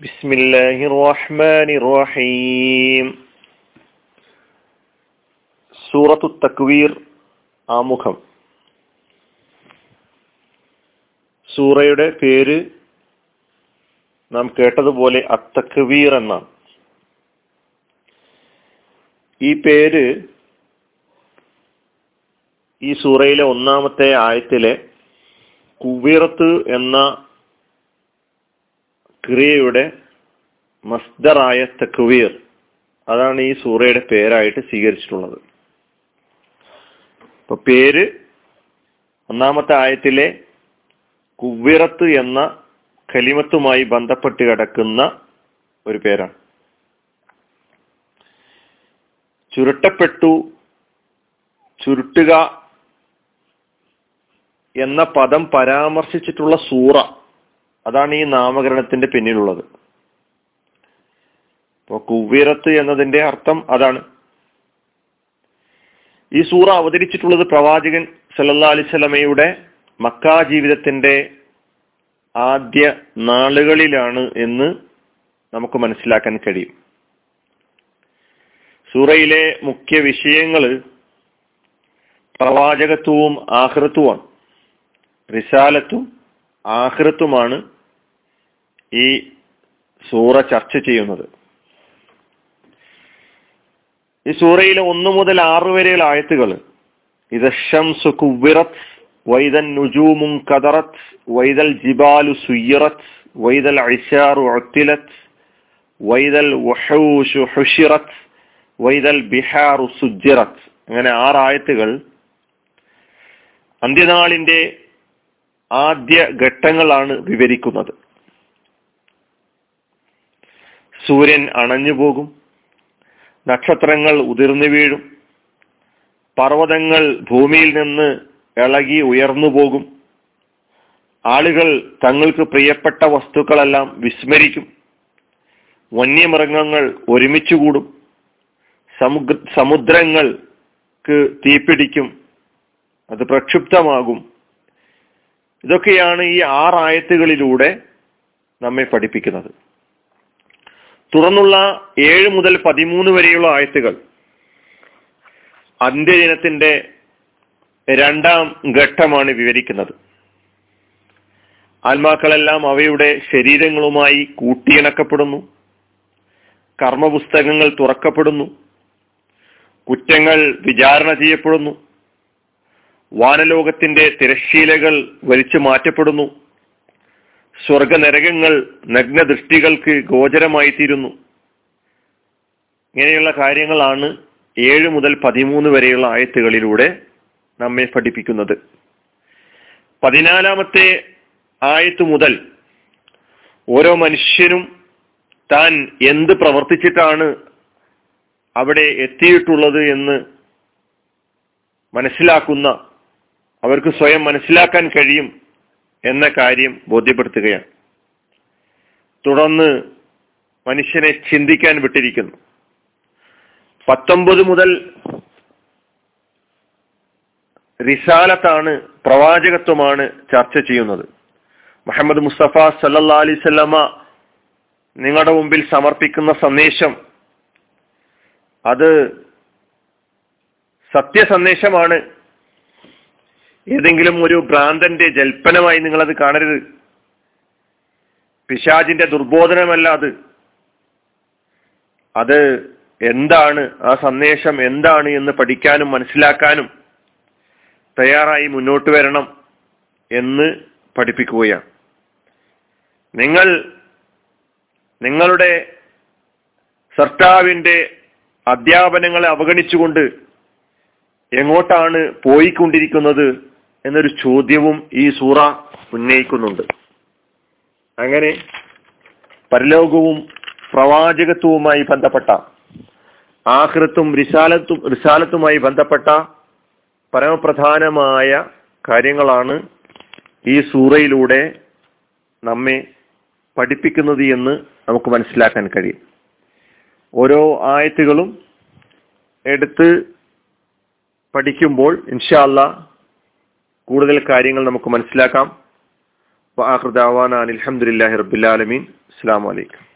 بسم الله الرحمن الرحيم സൂറത്തു തക്വീർ ആമുഖം സൂറയുടെ പേര് നാം കേട്ടതുപോലെ അത്തക്വീർ എന്നാണ് ഈ പേര് ഈ സൂറയിലെ ഒന്നാമത്തെ ആയത്തിലെ കുവീറത്ത് എന്ന ക്രിയയുടെ മസ്ദറായ തക്വീർ. അതാണ് ഈ സൂറയുടെ പേരായിട്ട് സ്വീകരിച്ചിട്ടുള്ളത്. അപ്പൊ പേര് ഒന്നാമത്തെ ആയത്തിലെ കുവ്വിറത്ത് എന്ന കലിമത്തുമായി ബന്ധപ്പെട്ട് കിടക്കുന്ന ഒരു പേരാണ്. ചുരുട്ടപ്പെട്ടു ചുരുട്ടുക എന്ന പദം പരാമർശിച്ചിട്ടുള്ള സൂറ അതാണ് ഈ നാമകരണത്തിന്റെ പിന്നിലുള്ളത്. ഇപ്പൊ കുവ്വിറത്ത് എന്നതിന്റെ അർത്ഥം അതാണ്. ഈ സൂറ അവതരിച്ചിട്ടുള്ളത് പ്രവാചകൻ സല്ലാ അലിസ്ലമയുടെ മക്കാ ജീവിതത്തിന്റെ ആദ്യ നാളുകളിലാണ് എന്ന് നമുക്ക് മനസ്സിലാക്കാൻ കഴിയും. സൂറയിലെ മുഖ്യ വിഷയങ്ങൾ പ്രവാചകത്വവും ആഹൃത്വമാണ് റിസാലത്തും ആഹൃത്തുമാണ് ഈ സൂറ ചർച്ച ചെയ്യുന്നത്. ഈ സൂറയിലെ ഒന്ന് മുതൽ ആറ് വരെയുള്ള ആയത്തുകൾ ഇതഷംസു കുവ്വിറത്ത് വൈദൻ നുജൂമും കദറത്ത് വൈദൽ ജിബാലു സുയ്യറത്ത് വൈദൽ ഐഷാറു അത്തിലത്ത് വൈദൽ വഹൂഷു ഹുഷിറത്ത് വൈദൽ ബിഹാറു സുജിറത്ത് അങ്ങനെ ആറായത്തുകൾ അന്ത്യനാളിന്റെ ആദ്യ ഘട്ടങ്ങളാണ് വിവരിക്കുന്നത്. സൂര്യൻ അണഞ്ഞു പോകും നക്ഷത്രങ്ങൾ ഉതിർന്നു വീഴും പർവതങ്ങൾ ഭൂമിയിൽ നിന്ന് ഇളകി ഉയർന്നു പോകും ആളുകൾ തങ്ങൾക്ക് പ്രിയപ്പെട്ട വസ്തുക്കളെല്ലാം വിസ്മരിക്കും വന്യമൃഗങ്ങൾ ഒരുമിച്ചുകൂടും സമുദ്ര സമുദ്രങ്ങൾക്ക് തീപിടിക്കും അത് പ്രക്ഷുബ്ധമാകും. ഇതൊക്കെയാണ് ഈ ആറായത്തുകളിലൂടെ നമ്മെ പഠിപ്പിക്കുന്നത്. തുടർന്നുള്ള ഏഴ് മുതൽ പതിമൂന്ന് വരെയുള്ള ആയത്തുകൾ അന്ത്യദിനത്തിന്റെ രണ്ടാം ഘട്ടമാണ് വിവരിക്കുന്നത്. ആത്മാക്കളെല്ലാം അവയുടെ ശരീരങ്ങളുമായി കൂട്ടിയിണക്കപ്പെടുന്നു. കർമ്മപുസ്തകങ്ങൾ തുറക്കപ്പെടുന്നു. കുറ്റങ്ങൾ വിചാരണ ചെയ്യപ്പെടുന്നു. വാനലോകത്തിന്റെ തിരശ്ശീലകൾ വലിച്ചു മാറ്റപ്പെടുന്നു. സ്വർഗനരകങ്ങൾ നഗ്നദൃഷ്ടികൾക്ക് ഗോചരമായി തീരുന്നു ഇങ്ങനെയുള്ള കാര്യങ്ങളാണ് ഏഴ് മുതൽ പതിമൂന്ന് വരെയുള്ള ആയത്തുകളിലൂടെ നമ്മെ പഠിപ്പിക്കുന്നത്. പതിനാലാമത്തെ ആയത്ത് മുതൽ ഓരോ മനുഷ്യനും താൻ എന്ത് പ്രവർത്തിച്ചിട്ടാണ് അവിടെ എത്തിയിട്ടുള്ളത് എന്ന് മനസ്സിലാക്കുന്ന അവർക്ക് സ്വയം മനസ്സിലാക്കാൻ കഴിയും എന്ന കാര്യം ബോധ്യപ്പെടുത്തുകയാണ്. തുടർന്ന് മനുഷ്യനെ ചിന്തിക്കാൻ വിട്ടിരിക്കുന്നു. പത്തൊമ്പത് മുതൽ റിസാലത്താണ് പ്രവാചകത്വമാണ് ചർച്ച ചെയ്യുന്നത്. മുഹമ്മദ് മുസ്തഫ സല്ലാ അലിസല്ലമ നിങ്ങളുടെ മുമ്പിൽ സമർപ്പിക്കുന്ന സന്ദേശം അത് സത്യസന്ദേശമാണ്. ഏതെങ്കിലും ഒരു ഭ്രാന്തന്റെ ജൽപ്പനമായി അത് കാണരുത്. പിശാജിന്റെ ദുർബോധനമല്ല അത്. അത് എന്താണ് ആ സന്ദേശം എന്താണ് എന്ന് പഠിക്കാനും മനസ്സിലാക്കാനും തയ്യാറായി മുന്നോട്ട് വരണം എന്ന് പഠിപ്പിക്കുകയാണ്. നിങ്ങൾ നിങ്ങളുടെ സർട്ടാവിന്റെ അധ്യാപനങ്ങളെ അവഗണിച്ചുകൊണ്ട് എങ്ങോട്ടാണ് പോയിക്കൊണ്ടിരിക്കുന്നത് എന്നൊരു ചോദ്യവും ഈ സൂറ ഉന്നയിക്കുന്നുണ്ട്. അങ്ങനെ പരലോകവും പ്രവാചകത്വവുമായി ബന്ധപ്പെട്ട ആഹൃത്തും റിസാലത്തും റിസാലത്തുമായി ബന്ധപ്പെട്ട പരമപ്രധാനമായ കാര്യങ്ങളാണ് ഈ സൂറയിലൂടെ നമ്മെ പഠിപ്പിക്കുന്നത് എന്ന് നമുക്ക് മനസ്സിലാക്കാൻ കഴിയും. ഓരോ ആയത്തുകളും എടുത്ത് പഠിക്കുമ്പോൾ ഇൻഷാല്ല കൂടുതൽ കാര്യങ്ങൾ നമുക്ക് മനസ്സിലാക്കാം. അലഹമുല്ലാഹി റബുല്ലാലമീൻ അസ്സാം വലൈക്കും